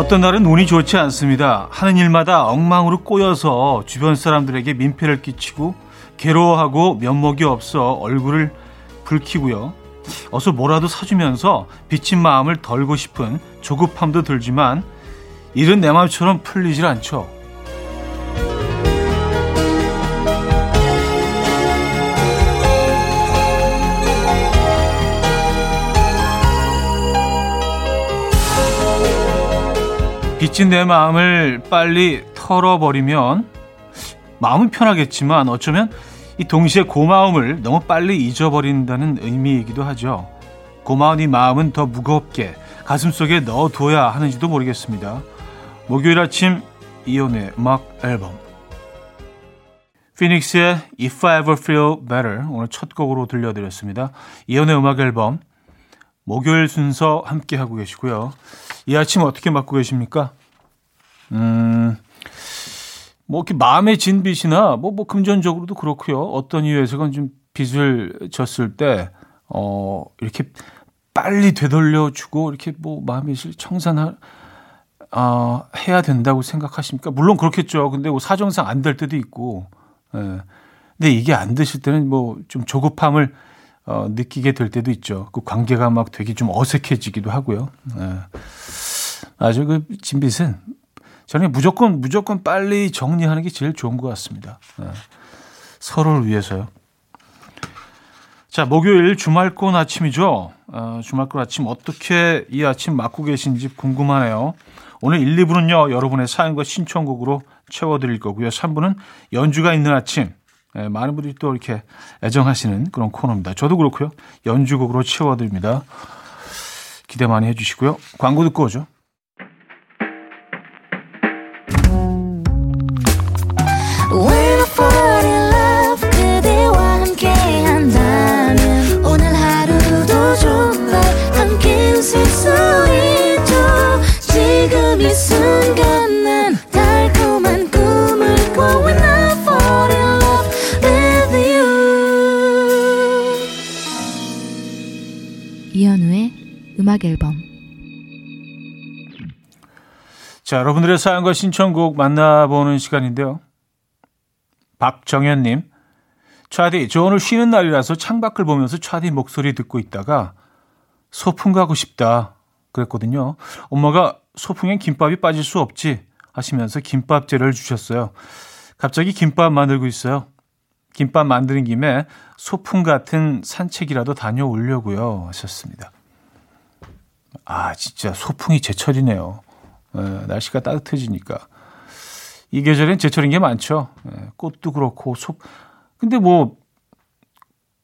어떤 날은 운이 좋지 않습니다. 하는 일마다 엉망으로 꼬여서 주변 사람들에게 민폐를 끼치고 괴로워하고 면목이 없어 얼굴을 붉히고요. 어서 뭐라도 사주면서 비친 마음을 덜고 싶은 조급함도 들지만 일은 내 마음처럼 풀리질 않죠. 빚진 내 마음을 빨리 털어버리면 마음은 편하겠지만 어쩌면 이 동시에 고마움을 너무 빨리 잊어버린다는 의미이기도 하죠. 고마운 이 마음은 더 무겁게 가슴 속에 넣어둬야 하는지도 모르겠습니다. 목요일 아침 이연의 음악 앨범 피닉스의 If I Ever Feel Better 오늘 첫 곡으로 들려드렸습니다. 이연의 음악 앨범 목요일 순서 함께 하고 계시고요. 이 아침 어떻게 맞고 계십니까? 음, 뭐 이렇게 마음의 진 빚이나 뭐, 뭐 금전적으로도 그렇고요. 어떤 이유에서건 좀 빚을 졌을 때, 어, 이렇게 빨리 되돌려주고 이렇게 뭐 마음의 실 청산할, 아, 해야 된다고 생각하십니까? 물론 그렇겠죠. 근데 뭐 사정상 안 될 때도 있고, 예. 근데 이게 안 되실 때는 뭐 좀 조급함을 어, 느끼게 될 때도 있죠. 그 관계가 막 되게 좀 어색해지기도 하고요. 예. 아주 그 진빚은 저는 무조건 무조건 빨리 정리하는 게 제일 좋은 것 같습니다. 예. 서로를 위해서요. 자, 목요일 주말권 아침이죠. 어, 주말권 아침 어떻게 이 아침 맞고 계신지 궁금하네요. 오늘 1, 2부는요, 여러분의 사연과 신청곡으로 채워드릴 거고요. 3부는 연주가 있는 아침. 예, 많은 분들이 또 이렇게 애정하시는 그런 코너입니다. 저도 그렇고요. 연주곡으로 채워드립니다. 기대 많이 해주시고요. 광고 듣고 오죠. 자, 여러분들의 사연과 신청곡 만나보는 시간인데요. 박정현님, 차디, 저 오늘 쉬는 날이라서 창밖을 보면서 차디 목소리 듣고 있다가 소풍 가고 싶다 그랬거든요. 엄마가 소풍엔 김밥이 빠질 수 없지 하시면서 김밥재를 주셨어요. 갑자기 김밥 만들고 있어요. 김밥 만드는 김에 소풍 같은 산책이라도 다녀오려고요 하셨습니다. 아, 진짜 소풍이 제철이네요. 에, 예, 날씨가 따뜻해지니까. 이 계절엔 제철인 게 많죠. 에, 예, 꽃도 그렇고, 소, 근데 뭐,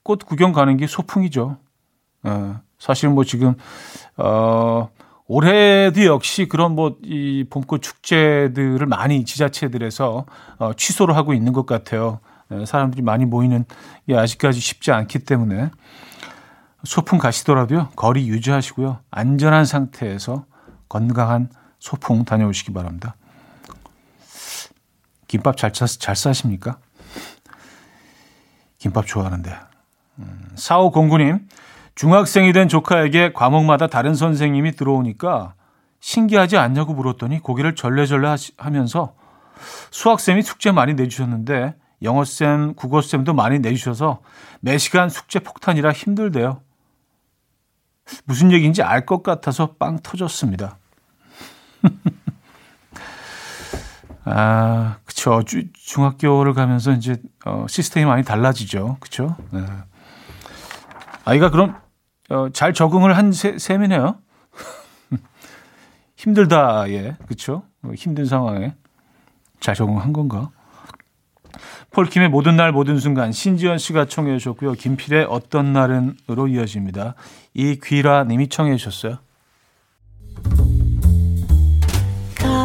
꽃 구경 가는 게 소풍이죠. 에, 예, 사실 뭐 지금, 어, 올해도 역시 그런 뭐, 이 봄꽃 축제들을 많이 지자체들에서 어, 취소를 하고 있는 것 같아요. 에, 사람들이 많이 모이는 게 아직까지 쉽지 않기 때문에. 소풍 가시더라도요, 거리 유지하시고요. 안전한 상태에서 건강한 소풍 다녀오시기 바랍니다. 김밥 잘, 차, 잘 싸십니까? 김밥 좋아하는데. 음, 4509님, 중학생이 된 조카에게 과목마다 다른 선생님이 들어오니까 신기하지 않냐고 물었더니 고개를 절레절레 하면서 수학쌤이 숙제 많이 내주셨는데 영어쌤, 국어쌤도 많이 내주셔서 매 시간 숙제 폭탄이라 힘들대요. 무슨 얘기인지 알 것 같아서 빵 터졌습니다. 아, 그쵸. 주, 중학교를 가면서 이제, 어, 시스템이 많이 달라지죠. 그쵸. 네. 아이가 그럼, 어, 잘 적응을 한 세, 셈이네요. 힘들다, 예. 그쵸. 어, 힘든 상황에 잘 적응한 건가? 폴킴의 모든 날 모든 순간 신지연 씨가 청해 주셨고요. 김필의 어떤 날은으로 이어집니다. 이귀라 님이 청해 주셨어요.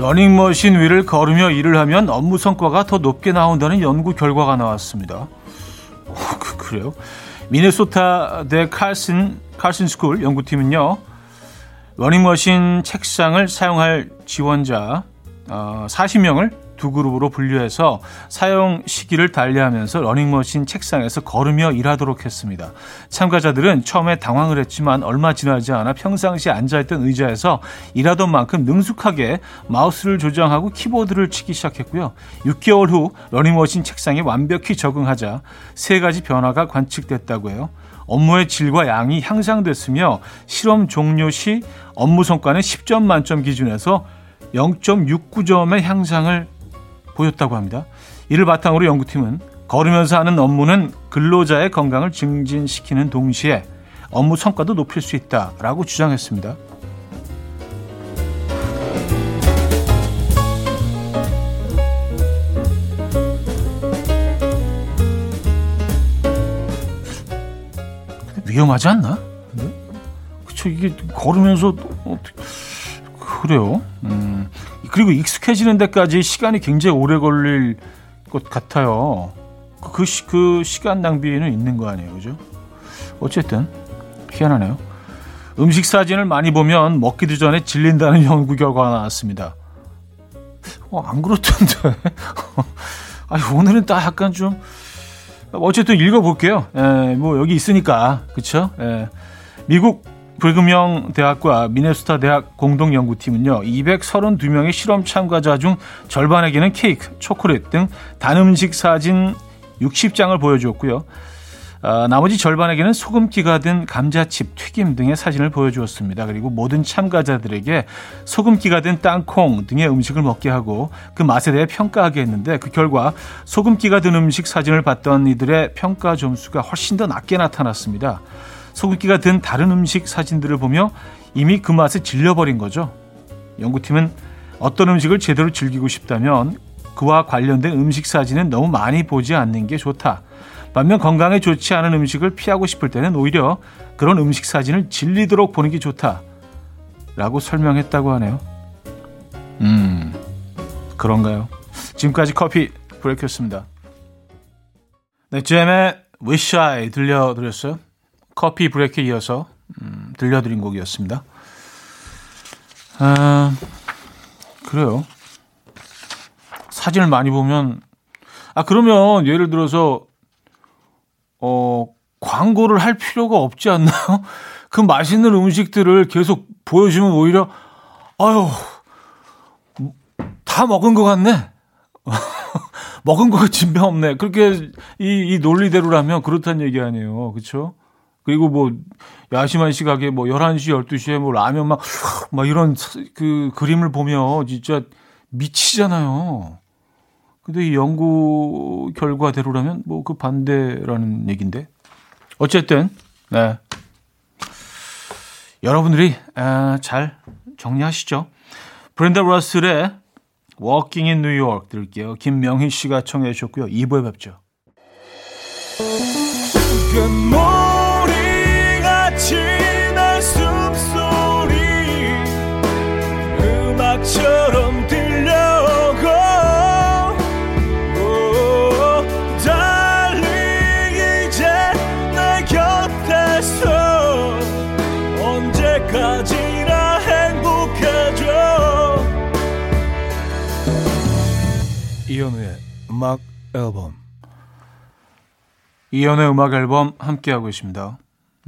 러닝머신 위를 걸으며 일을 하면 업무 성과가 더 높게 나온다는 연구 결과가 나왔습니다. 어, 그, 그래요? 미네소타 대 칼슨, 칼슨 스쿨 연구팀은요, 러닝머신 책상을 사용할 지원자 어, 40명을 두 그룹으로 분류해서 사용 시기를 달리하면서 러닝머신 책상에서 걸으며 일하도록 했습니다. 참가자들은 처음에 당황을 했지만 얼마 지나지 않아 평상시 앉아있던 의자에서 일하던 만큼 능숙하게 마우스를 조정하고 키보드를 치기 시작했고요. 6개월 후 러닝머신 책상에 완벽히 적응하자 세 가지 변화가 관측됐다고 해요. 업무의 질과 양이 향상됐으며 실험 종료 시 업무 성과는 10점 만점 기준에서 0.69점의 향상을 보였다고 합니다. 이를 바탕으로 연구팀은 걸으면서 하는 업무는 근로자의 건강을 증진시키는 동시에 업무 성과도 높일 수 있다라고 주장했습니다. 위험하지 않나? 네? 그쵸 이게 걸으면서 어떻게 그래요. 음, 그리고 익숙해지는 데까지 시간이 굉장히 오래 걸릴 것 같아요. 그, 시, 그 시간 낭비는 있는 거 아니에요. 그죠? 어쨌든, 희한하네요. 음식 사진을 많이 보면 먹기도 전에 질린다는 연구 결과가 나왔습니다. 어, 안 그렇던데. 아니, 오늘은 딱 약간 좀, 어쨌든 읽어볼게요. 에, 예, 뭐, 여기 있으니까. 그쵸? 에, 예. 미국 불금형 대학과 미네소타 대학 공동 연구팀은요. 232명의 실험 참가자 중 절반에게는 케이크, 초콜릿 등 단음식 사진 60장을 보여주었고요. 어, 나머지 절반에게는 소금기가 든 감자칩, 튀김 등의 사진을 보여주었습니다. 그리고 모든 참가자들에게 소금기가 든 땅콩 등의 음식을 먹게 하고 그 맛에 대해 평가하게 했는데 그 결과 소금기가 든 음식 사진을 봤던 이들의 평가 점수가 훨씬 더 낮게 나타났습니다. 소금기가 든 다른 음식 사진들을 보며 이미 그 맛에 질려버린 거죠. 연구팀은 어떤 음식을 제대로 즐기고 싶다면 그와 관련된 음식 사진은 너무 많이 보지 않는 게 좋다. 반면 건강에 좋지 않은 음식을 피하고 싶을 때는 오히려 그런 음식 사진을 질리도록 보는 게 좋다. 라고 설명했다고 하네요. 음, 그런가요? 지금까지 커피 브레이크였습니다. 네, 잼의 Wish I 들려드렸어요. 커피 브레이크에 이어서 음, 들려드린 곡이었습니다. 아, 그래요. 사진을 많이 보면 아 그러면 예를 들어서 어 광고를 할 필요가 없지 않나요? 그 맛있는 음식들을 계속 보여주면 오히려 아유 다 먹은 것 같네. 먹은 거 진배 없네. 그렇게 이, 이 논리대로라면 그렇다는 얘기 아니에요. 그렇죠? 그리고 뭐 야심한 시각에 뭐 11시, 12시에 뭐 라면 막, 막 이런 그 그림을 보면 진짜 미치잖아요. 근데 이 연구 결과대로라면 뭐 그 반대라는 얘기인데. 어쨌든, 네. 여러분들이 아, 잘 정리하시죠. 브렌다 러슬의 in New York 들을게요. 김명희 씨가 청해 주셨고요. 2부에 뵙죠. 음악 앨범 이현우의 음악 앨범 함께하고 있습니다.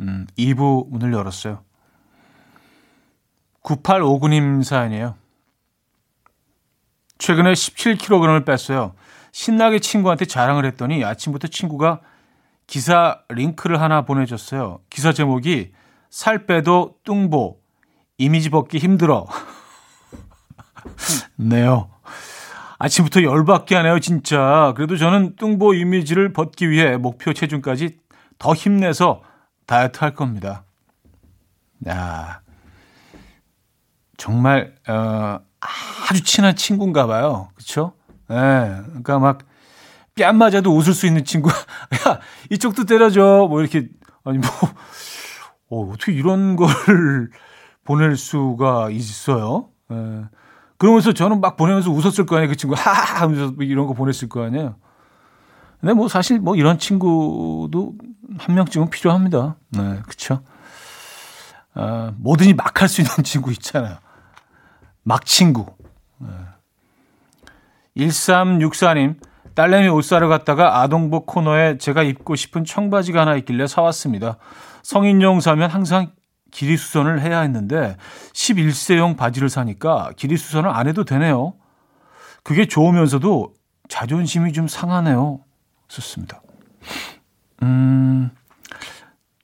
음, 2부 문을 열었어요. 9859님 사연이에요. 최근에 17kg을 뺐어요. 신나게 친구한테 자랑을 했더니 아침부터 친구가 기사 링크를 하나 보내줬어요. 기사 제목이 살 빼도 뚱보 이미지 벗기 힘들어. 네요. 아침부터 열받게 하네요, 진짜. 그래도 저는 뚱보 이미지를 벗기 위해 목표 체중까지 더 힘내서 다이어트 할 겁니다. 야, 정말 어, 아주 친한 친구인가 봐요. 그렇죠? 예. 네, 그러니까 막 뺨 맞아도 웃을 수 있는 친구. 야, 이쪽도 때려줘. 뭐 이렇게 아니 뭐 어, 어떻게 이런 걸 보낼 수가 있어요? 예. 그러면서 저는 막 보내면서 웃었을 거 아니에요. 그 친구 하하 하면서 뭐 이런 거 보냈을 거 아니에요. 근데 뭐 사실 뭐 이런 친구도 한 명쯤은 필요합니다. 네, 그렇죠. 아, 뭐든지 막 할 수 있는 친구 있잖아요. 막 친구. 네. 1364님, 딸내미 옷 사러 갔다가 아동복 코너에 제가 입고 싶은 청바지가 하나 있길래 사왔습니다. 성인용 사면 항상 길이 수선을 해야 했는데 11세용 바지를 사니까 길이 수선을 안 해도 되네요. 그게 좋으면서도 자존심이 좀 상하네요. 썼습니다. 음,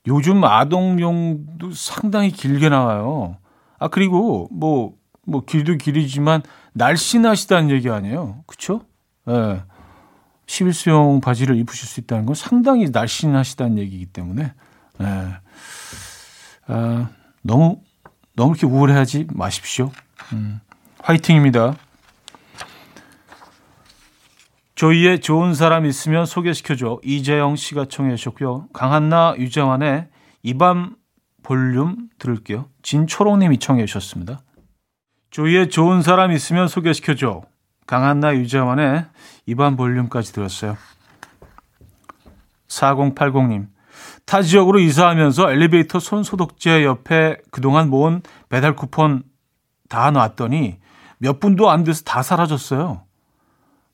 요즘 아동용도 상당히 길게 나와요. 아, 그리고 뭐, 뭐, 길도 길이지만 날씬하시다는 얘기 아니에요. 그쵸? 예. 네. 11수용 바지를 입으실 수 있다는 건 상당히 날씬하시다는 얘기이기 때문에, 예. 네. 아, 너무, 너무 이렇게 우울해하지 마십시오. 음, 화이팅입니다. 조이의 좋은 사람 있으면 소개시켜줘. 이재영 씨가 청해 주셨고요. 강한나, 유재환의 이 밤 볼륨 들을게요. 진초롱님이 청해 주셨습니다. 조이의 좋은 사람 있으면 소개시켜줘. 강한나, 유재환의 이 밤 볼륨까지 들었어요. 4080님. 타 지역으로 이사하면서 엘리베이터 손 소독제 옆에 그동안 모은 배달 쿠폰 다 놨더니 몇 분도 안 돼서 다 사라졌어요.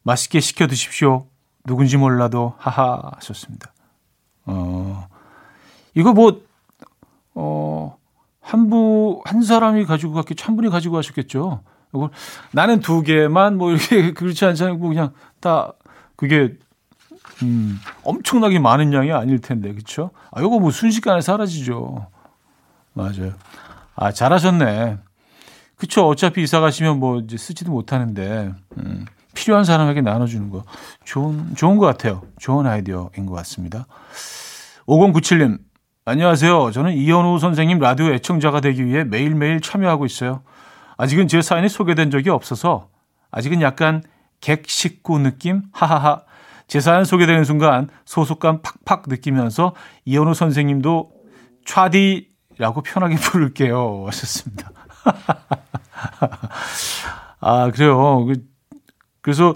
맛있게 시켜 드십시오. 누군지 몰라도 하하 하셨습니다. 어, 이거 뭐, 어, 한 부, 한 사람이 가지고 갔겠죠. 한 분이 가지고 가셨겠죠. 이걸 나는 두 개만 뭐 이렇게 그렇지 않잖아요. 뭐 그냥 다 그게 음, 엄청나게 많은 양이 아닐 텐데, 그쵸? 아, 요거 뭐 순식간에 사라지죠. 맞아요. 아, 잘하셨네. 그쵸? 어차피 이사 가시면 뭐 이제 쓰지도 못하는데, 음, 필요한 사람에게 나눠주는 거 좋은 좋은 것 같아요. 좋은 아이디어인 것 같습니다. 5097님 안녕하세요. 저는 이현우 선생님 라디오 애청자가 되기 위해 매일매일 참여하고 있어요. 아직은 제 사연이 소개된 적이 없어서 아직은 약간 객 식구 느낌 하하하 제 사연 소개되는 순간 소속감 팍팍 느끼면서 이현우 선생님도 차디라고 편하게 부를게요 하셨습니다. 아 그래요. 그 그래서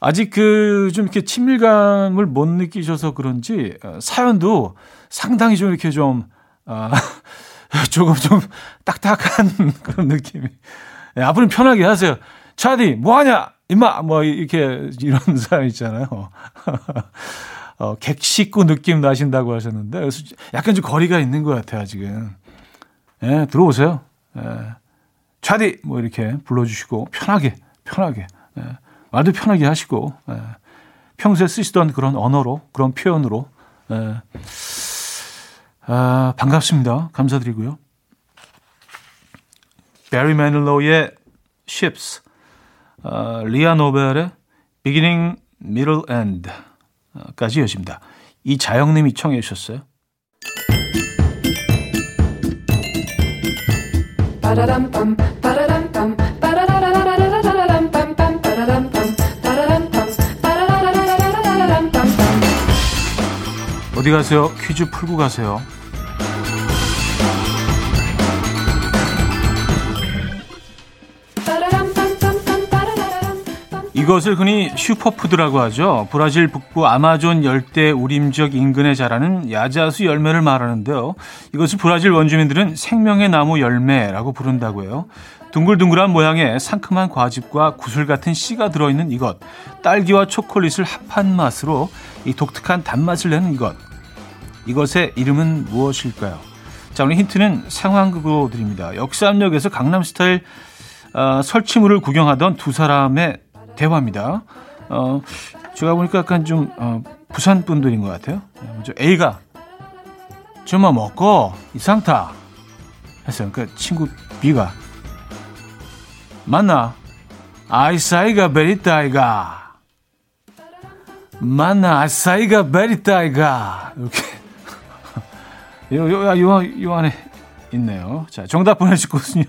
아직 그 좀 이렇게 친밀감을 못 느끼셔서 그런지 어, 사연도 상당히 좀 이렇게 좀 아, 조금 좀 딱딱한 그런 느낌이. 네, 앞으로 편하게 하세요. 차디 뭐 하냐? 임마 뭐 이렇게 이런 사연 있잖아요. 어, 객식구 느낌 나신다고 하셨는데 그래서 약간 좀 거리가 있는 것 같아요 아직은. 예, 네, 들어오세요. 예. 차디 뭐 이렇게 불러주시고 편하게 편하게. 예. 말도 편하게 하시고 예. 평소에 쓰시던 그런 언어로 그런 표현으로 예. 아, 반갑습니다. 감사드리고요. 베리 매닐로의 Ships, 어, 리아 노벨의 Beginning, Middle, End까지 여십니다. 이자영님이 청해 주셨어요. 어디 가세요? 퀴즈 풀고 가세요. 이것을 흔히 슈퍼푸드라고 하죠. 브라질 북부 아마존 열대 우림지역 인근에 자라는 야자수 열매를 말하는데요. 이것을 브라질 원주민들은 생명의 나무 열매라고 부른다고 해요. 둥글둥글한 모양의 상큼한 과즙과 구슬 같은 씨가 들어있는 이것. 딸기와 초콜릿을 합한 맛으로 이 독특한 단맛을 내는 이것. 이것의 이름은 무엇일까요? 자, 오늘 힌트는 상황극으로 드립니다. 역삼역에서 강남 스타일 어, 설치물을 구경하던 두 사람의 대화입니다. 어, 제가 보니까 약간 좀 어, 부산 분들인 것 같아요. 먼저 A가 좀만 먹고 이 상타 했어요. 그러니까 친구 B가 맞나? 아이사이가 베리타이가 맞나? 아이사이가 베리타이가 이렇게 요, 요, 요, 요 안에 있네요. 자, 정답 보내실 곳은요.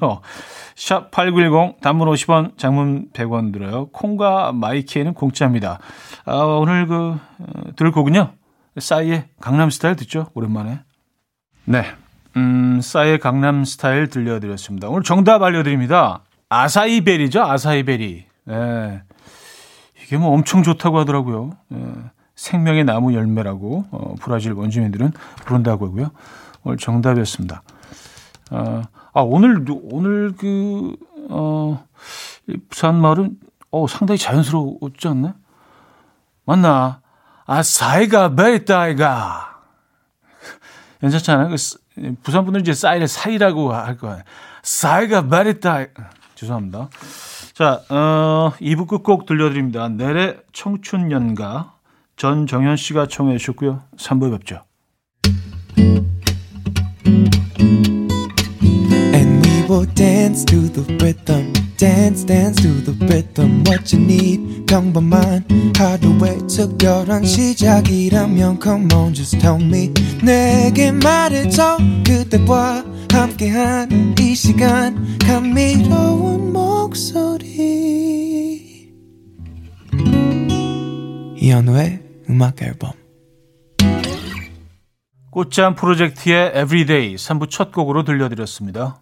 샵 8910, 단문 50원, 장문 100원 들어요. 콩과 마이키에는 공짜입니다. 아, 오늘 그, 어, 들을 곡은요. 싸이의 강남 스타일 듣죠? 오랜만에. 네. 음, 싸이의 강남 스타일 들려드렸습니다. 오늘 정답 알려드립니다. 아사이베리죠, 아사이베리. 예. 이게 뭐 엄청 좋다고 하더라고요. 예. 생명의 나무 열매라고 어, 브라질 원주민들은 부른다고 하고요. 오늘 정답이었습니다. 아, 아 오늘 오늘 그 어, 부산 말은 어, 상당히 자연스러웠지 않나? 맞나? 아, 사이가 베이다이가. 괜찮잖아요. 그, 부산 분들은 이제 사이를 사이라고 할 거예요. 사이가 베이다이. 죄송합니다. 자, 어, 2부 끝곡 들려드립니다. 내래 청춘연가 전정현 씨가 청해 주셨고요. 3부 뵙죠. And we will dance to the rhythm. dance dance to the rhythm what you need 평범한 하루의 특별한 시작이라면 come on just tell me 내게 말해줘 그대와 함께한 이 시간 감미로운 목소리 이현우의 음악 앨범 꽃잠 프로젝트의 Everyday 3부 첫 곡으로 들려드렸습니다.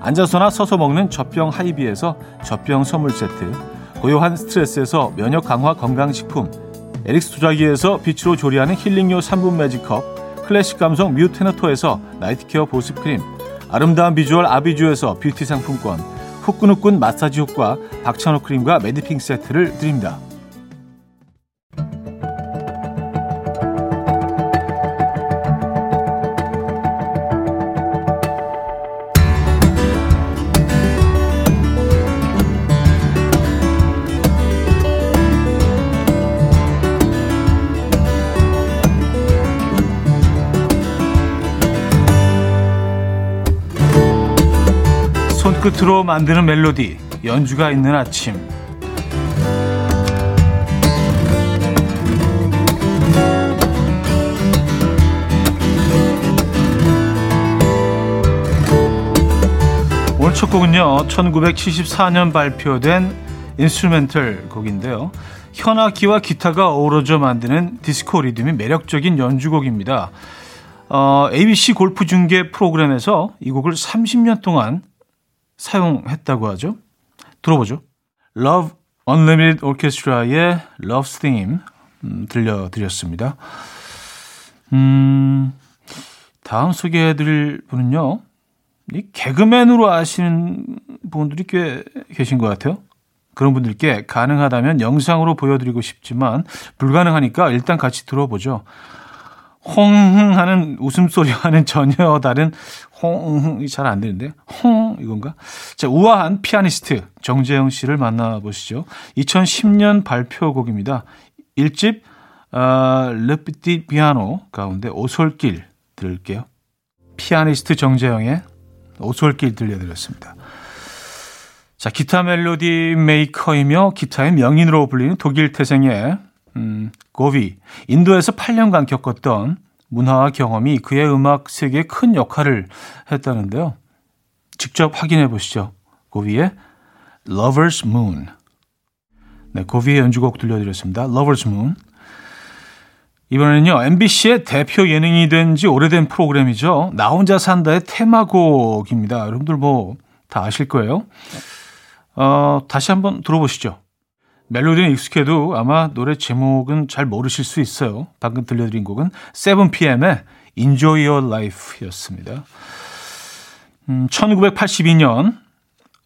앉아서나 서서 먹는 젖병 하이비에서 젖병 선물 세트 고요한 스트레스에서 면역 강화 건강식품 에릭스 도자기에서 빛으로 조리하는 힐링요 3분 매직컵 클래식 감성 뮤테너토에서 night care 보습크림 아름다운 비주얼 아비주에서 뷰티 상품권 후끈후끈 마사지 효과 박찬호 크림과 매디핑 세트를 드립니다. 끝으로 만드는 멜로디 연주가 있는 아침. 오늘 첫 곡은요 1974년 발표된 인스트루멘털 곡인데요. 현악기와 기타가 어우러져 만드는 디스코 리듬이 매력적인 연주곡입니다. 어, ABC 골프 중계 프로그램에서 이 곡을 30년 동안 사용했다고 하죠. 들어보죠. Love Unlimited Orchestra의 Love Theme 음, 들려드렸습니다. 음, 다음 소개해드릴 분은요. 이 개그맨으로 아시는 분들이 꽤 계신 것 같아요. 그런 분들께 가능하다면 영상으로 보여드리고 싶지만 불가능하니까 일단 같이 들어보죠. 홍 하는 웃음소리 하는 전혀 다른 홍이 잘 안 되는데 홍 이건가? 자 우아한 피아니스트 정재형 씨를 만나보시죠. 2010년 발표곡입니다. 1집 어, Le Petit Piano 가운데 오솔길 들을게요. 피아니스트 정재형의 오솔길 들려드렸습니다. 자 기타 멜로디 메이커이며 기타의 명인으로 불리는 독일 태생의 음, 고비, 인도에서 8년간 겪었던 문화와 경험이 그의 음악 세계에 큰 역할을 했다는데요. 직접 확인해 보시죠. 고비의 Lover's Moon. 네, 고비의 연주곡 들려드렸습니다. Lover's Moon. 이번에는요, MBC의 대표 예능이 된 지 오래된 프로그램이죠. 나 혼자 산다의 테마곡입니다. 여러분들 뭐 다 아실 거예요. 어, 다시 한번 들어보시죠. 멜로디는 익숙해도 아마 노래 제목은 잘 모르실 수 있어요. 방금 들려드린 곡은 7pm의 Enjoy Your Life였습니다. 음, 1982년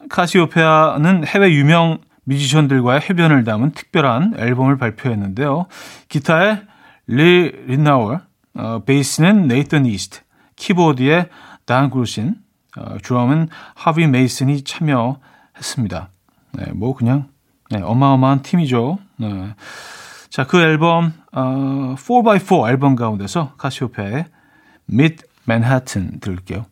카시오페아는 해외 유명 뮤지션들과의 협연을 담은 특별한 앨범을 발표했는데요. 기타에 리 릿나워, 어, 베이스는 네이턴 이스트, 키보드에 단 그루신, 어, 드럼은 하비 메이슨이 참여했습니다. 네, 뭐 그냥 네, 어마어마한 팀이죠. 네. 자, 그 앨범 어, 4x4 앨범 가운데서 카시오페아의 Mid Manhattan 들을게요.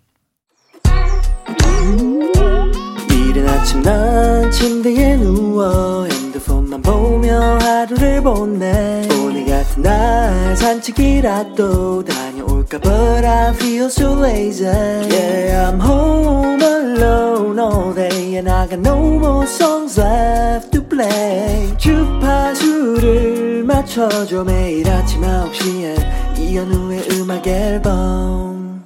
이른 아침 난 침대에 누워 핸드폰만 보며 하루를 보내 오늘 같은 날 산책이라도 다 녀올까 But I feel so lazy Yeah I'm home alone all day And I got no more songs left to play 주파수를 맞춰줘 매일 아침 9시에 이현우의 음악 앨범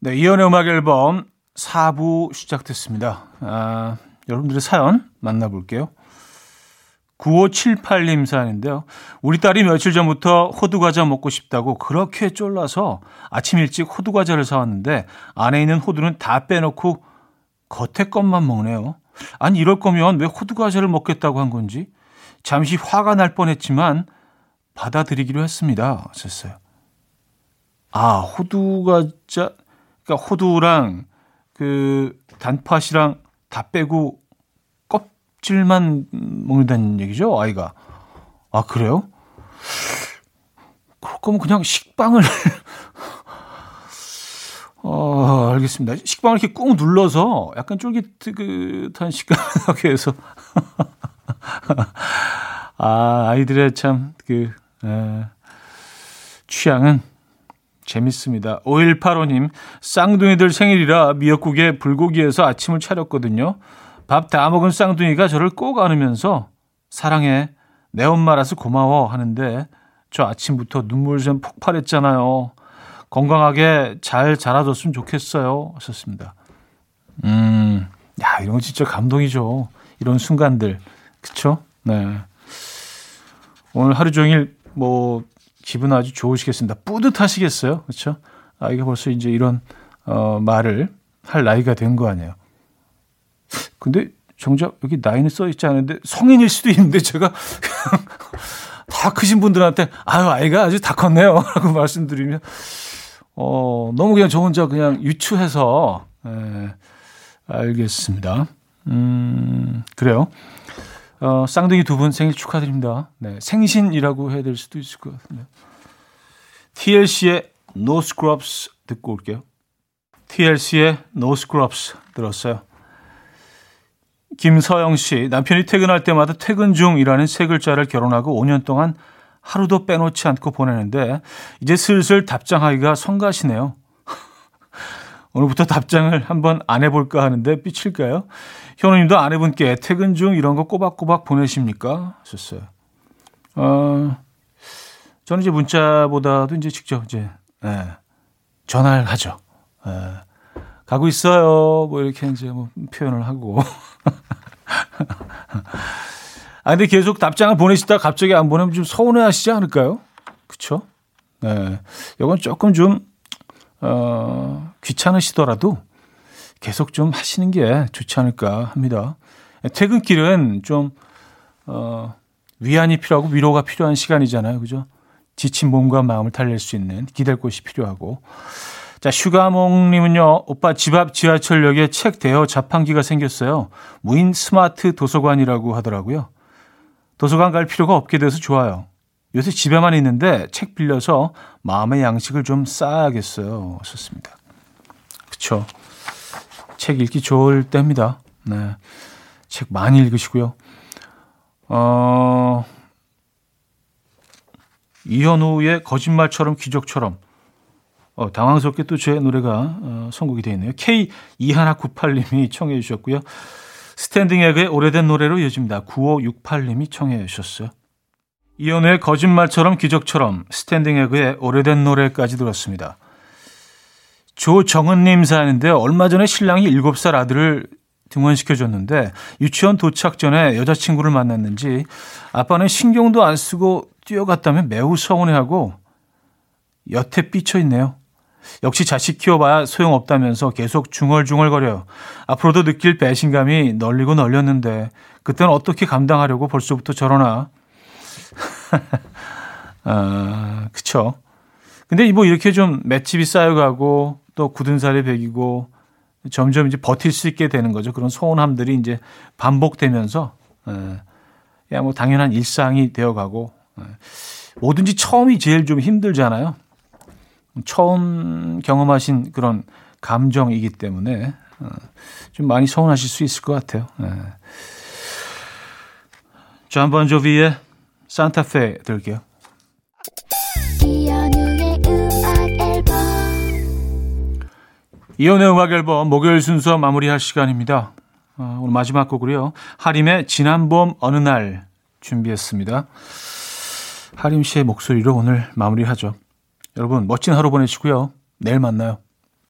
네, 이현우의 음악 앨범 4부 시작됐습니다. 아, 여러분들의 사연 만나볼게요. 9578님 사연인데요. 우리 딸이 며칠 전부터 호두과자 먹고 싶다고 그렇게 쫄라서 아침 일찍 호두과자를 사왔는데 안에 있는 호두는 다 빼놓고 겉에 것만 먹네요. 아니 이럴 거면 왜 호두과자를 먹겠다고 한 건지 잠시 화가 날 뻔했지만 받아들이기로 했습니다. 하셨어요. 아 호두과자 그러니까 호두랑 그 단팥이랑 다 빼고 껍질만 먹는다는 얘기죠, 아이가. 아, 그래요? 거면 그냥 식빵을 어, 알겠습니다. 식빵을 이렇게 꾹 눌러서 약간 쫄깃한 식감을 하게 해서. 아, 아이들의 참, 그, 에, 취향은 재밌습니다. 5185님, 쌍둥이들 생일이라 미역국에 불고기에서 아침을 차렸거든요. 밥 다 먹은 쌍둥이가 저를 꼭 안으면서 사랑해, 내 엄마라서 고마워 하는데 저 아침부터 눈물 좀 폭발했잖아요. 건강하게 잘 자라줬으면 좋겠어요. 하셨습니다. 음, 야, 이런 거 진짜 감동이죠. 이런 순간들. 그쵸? 네. 오늘 하루 종일 뭐 기분 아주 좋으시겠습니다. 뿌듯하시겠어요. 그렇죠? 아이가 벌써 이제 이런 어, 말을 할 나이가 된 거 아니에요. 근데 정작 여기 나이는 써 있지 않은데 성인일 수도 있는데 제가 다 크신 분들한테 아유 아이가 아주 다 컸네요라고 말씀드리면 어 너무 그냥 저 혼자 그냥 유추해서 예, 알겠습니다. 음 그래요. 어, 쌍둥이 두 분 생일 축하드립니다. 네, 생신이라고 해야 될 수도 있을 것 같은데. TLC의 No Scrubs 듣고 올게요. TLC의 No Scrubs 들었어요. 김서영 씨, 남편이 퇴근할 때마다 퇴근 중이라는 세 글자를 결혼하고 5년 동안 하루도 빼놓지 않고 보내는데 이제 슬슬 답장하기가 성가시네요. 오늘부터 답장을 한번 안 해볼까 하는데 삐칠까요? 현우님도 아내분께 퇴근 중 이런 거 꼬박꼬박 보내십니까? 하셨어요. 어, 저는 이제 문자보다도 이제 직접 이제, 예, 전화를 하죠. 예, 가고 있어요. 뭐 이렇게 이제 뭐 표현을 하고. 아, 근데 계속 답장을 보내시다가 갑자기 안 보내면 좀 서운해 하시지 않을까요? 그쵸? 네. 이건 조금 좀, 어, 귀찮으시더라도 계속 좀 하시는 게 좋지 않을까 합니다. 퇴근길은 좀, 어, 위안이 필요하고 위로가 필요한 시간이잖아요. 그죠? 지친 몸과 마음을 달랠 수 있는 기댈 곳이 필요하고. 자, 슈가몽님은요, 오빠 집 앞 지하철역에 책 대여 자판기가 생겼어요. 무인 스마트 도서관이라고 하더라고요. 도서관 갈 필요가 없게 돼서 좋아요. 요새 집에만 있는데 책 빌려서 마음의 양식을 좀 쌓아야겠어요. 하셨습니다. 그쵸. 책 읽기 좋을 때입니다. 네. 책 많이 읽으시고요. 어, 이현우의 거짓말처럼 기적처럼 어, 당황스럽게 또 제 노래가 어, 선곡이 되어 있네요. K2198님이 청해 주셨고요. 스탠딩 에그의 오래된 노래로 이어집니다. 9568님이 청해 주셨어요. 이현우의 거짓말처럼 기적처럼 스탠딩 에그의 오래된 노래까지 들었습니다. 조정은님 사연인데 얼마 전에 신랑이 7살 아들을 등원시켜줬는데 유치원 도착 전에 여자친구를 만났는지 아빠는 신경도 안 쓰고 뛰어갔다면 매우 서운해하고 여태 삐쳐 있네요. 역시 자식 키워봐야 소용없다면서 계속 중얼중얼거려요. 앞으로도 느낄 배신감이 널리고 널렸는데 그때는 어떻게 감당하려고 벌써부터 저러나. 아, 그쵸. 근데 뭐 이렇게 좀 맷집이 쌓여가고 또 굳은 살이 배기고 점점 이제 버틸 수 있게 되는 거죠. 그런 서운함들이 이제 반복되면서 예, 뭐 당연한 일상이 되어가고 예. 뭐든지 처음이 제일 좀 힘들잖아요. 처음 경험하신 그런 감정이기 때문에 어, 좀 많이 서운하실 수 있을 것 같아요. 예. 존 본조비의 산타페 들게요. 이연의 음악 앨범 목요일 순서 마무리할 시간입니다. 어, 오늘 마지막 곡으로요. 하림의 지난 봄 어느 날 준비했습니다. 하림 씨의 목소리로 오늘 마무리하죠. 여러분 멋진 하루 보내시고요. 내일 만나요.